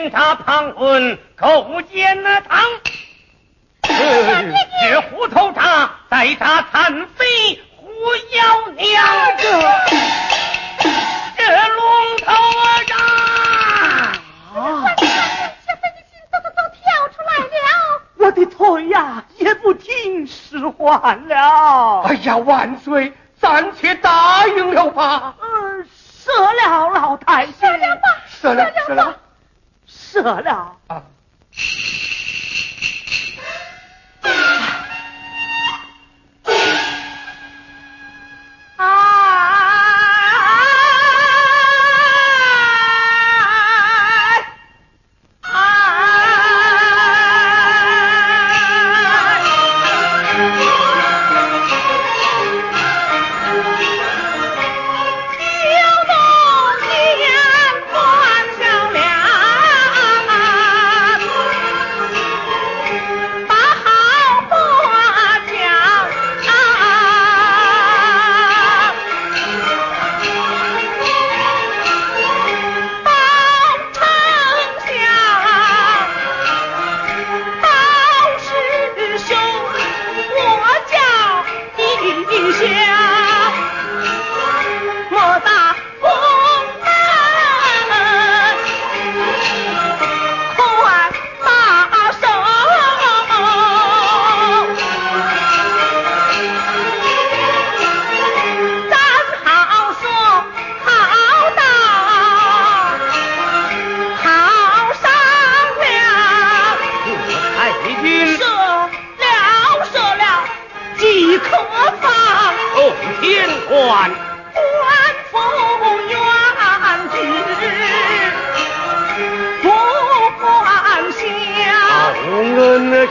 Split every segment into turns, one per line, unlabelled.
检查旁婚，叩见那堂。这虎头铡，再查残废虎妖娘。这龙头啊！
小飞的心都都都跳出来了。我的腿呀，也不听使唤了。哎
呀，万岁！暂且答应了吧。
嗯，赦了老太君。赦了吧，赦了，赦了，舍了。啊。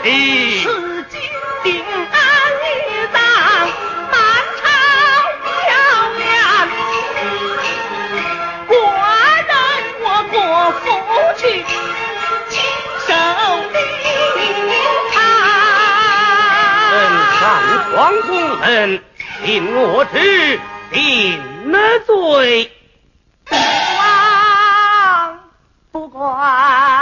此
金定安于当满朝妖言寡人我国父亲亲手钉
上皇宫门请我吃定了罪
王不管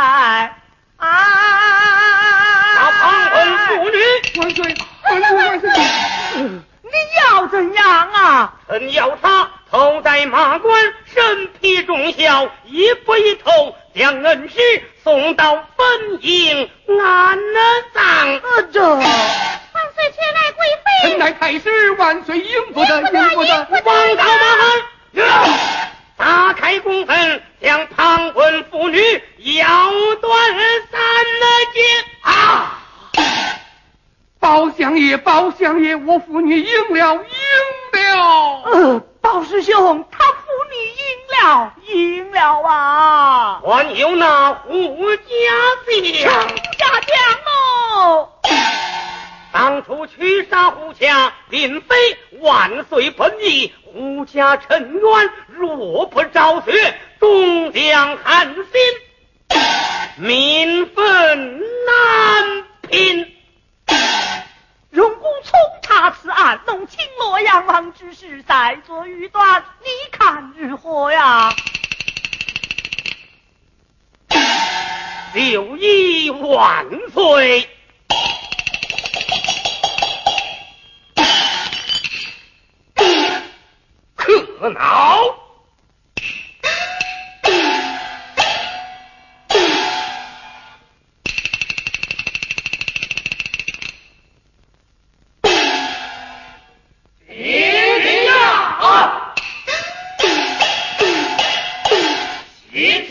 怎样啊？
臣要他头戴马冠，身披重孝，一回头将恩师送到坟茔，安了葬
这。万
岁前来贵妃，
臣乃太师，万岁应付的，应不的，
王大王。打开宫门，将旁婚妇女咬断三截啊！
包相爷，包相爷，我妇女赢了一。
嗯，鲍师兄，他扶你赢了，赢了啊！
还有那胡家将，胡
家将哦！
当初驱杀胡家，并非万岁本意，胡家沉冤，若不昭雪，终将寒心。民。
是在做预端你看如何呀。
六一万岁。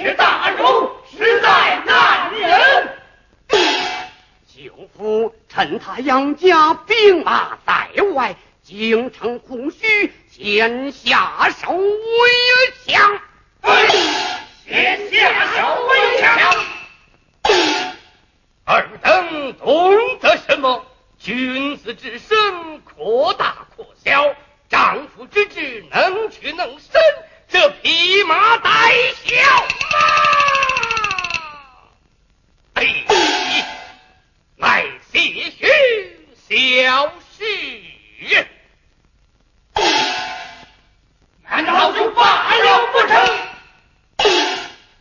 是大儒，实在难人。
舅父趁他养家兵马在外，京城空虚，先下手为强。
先下手
为强。
尔等懂得什么？
君
子
之
身可大。是，不成？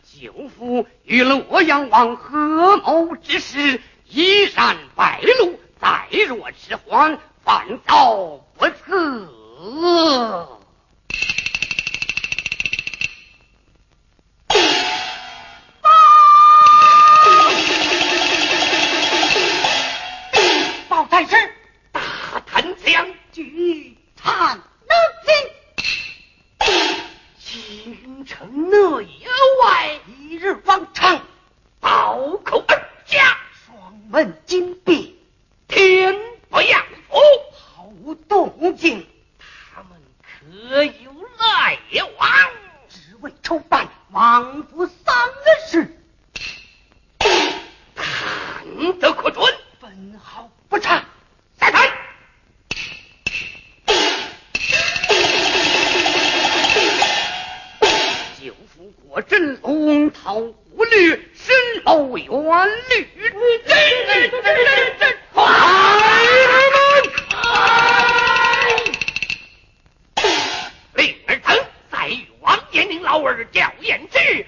舅父与洛阳王合谋之事，依然败露，再若迟缓，反倒不测。我真龙头虎略，深谋远虑。这这
这这这，快
们！
令儿等再与王延龄老儿吊唁之，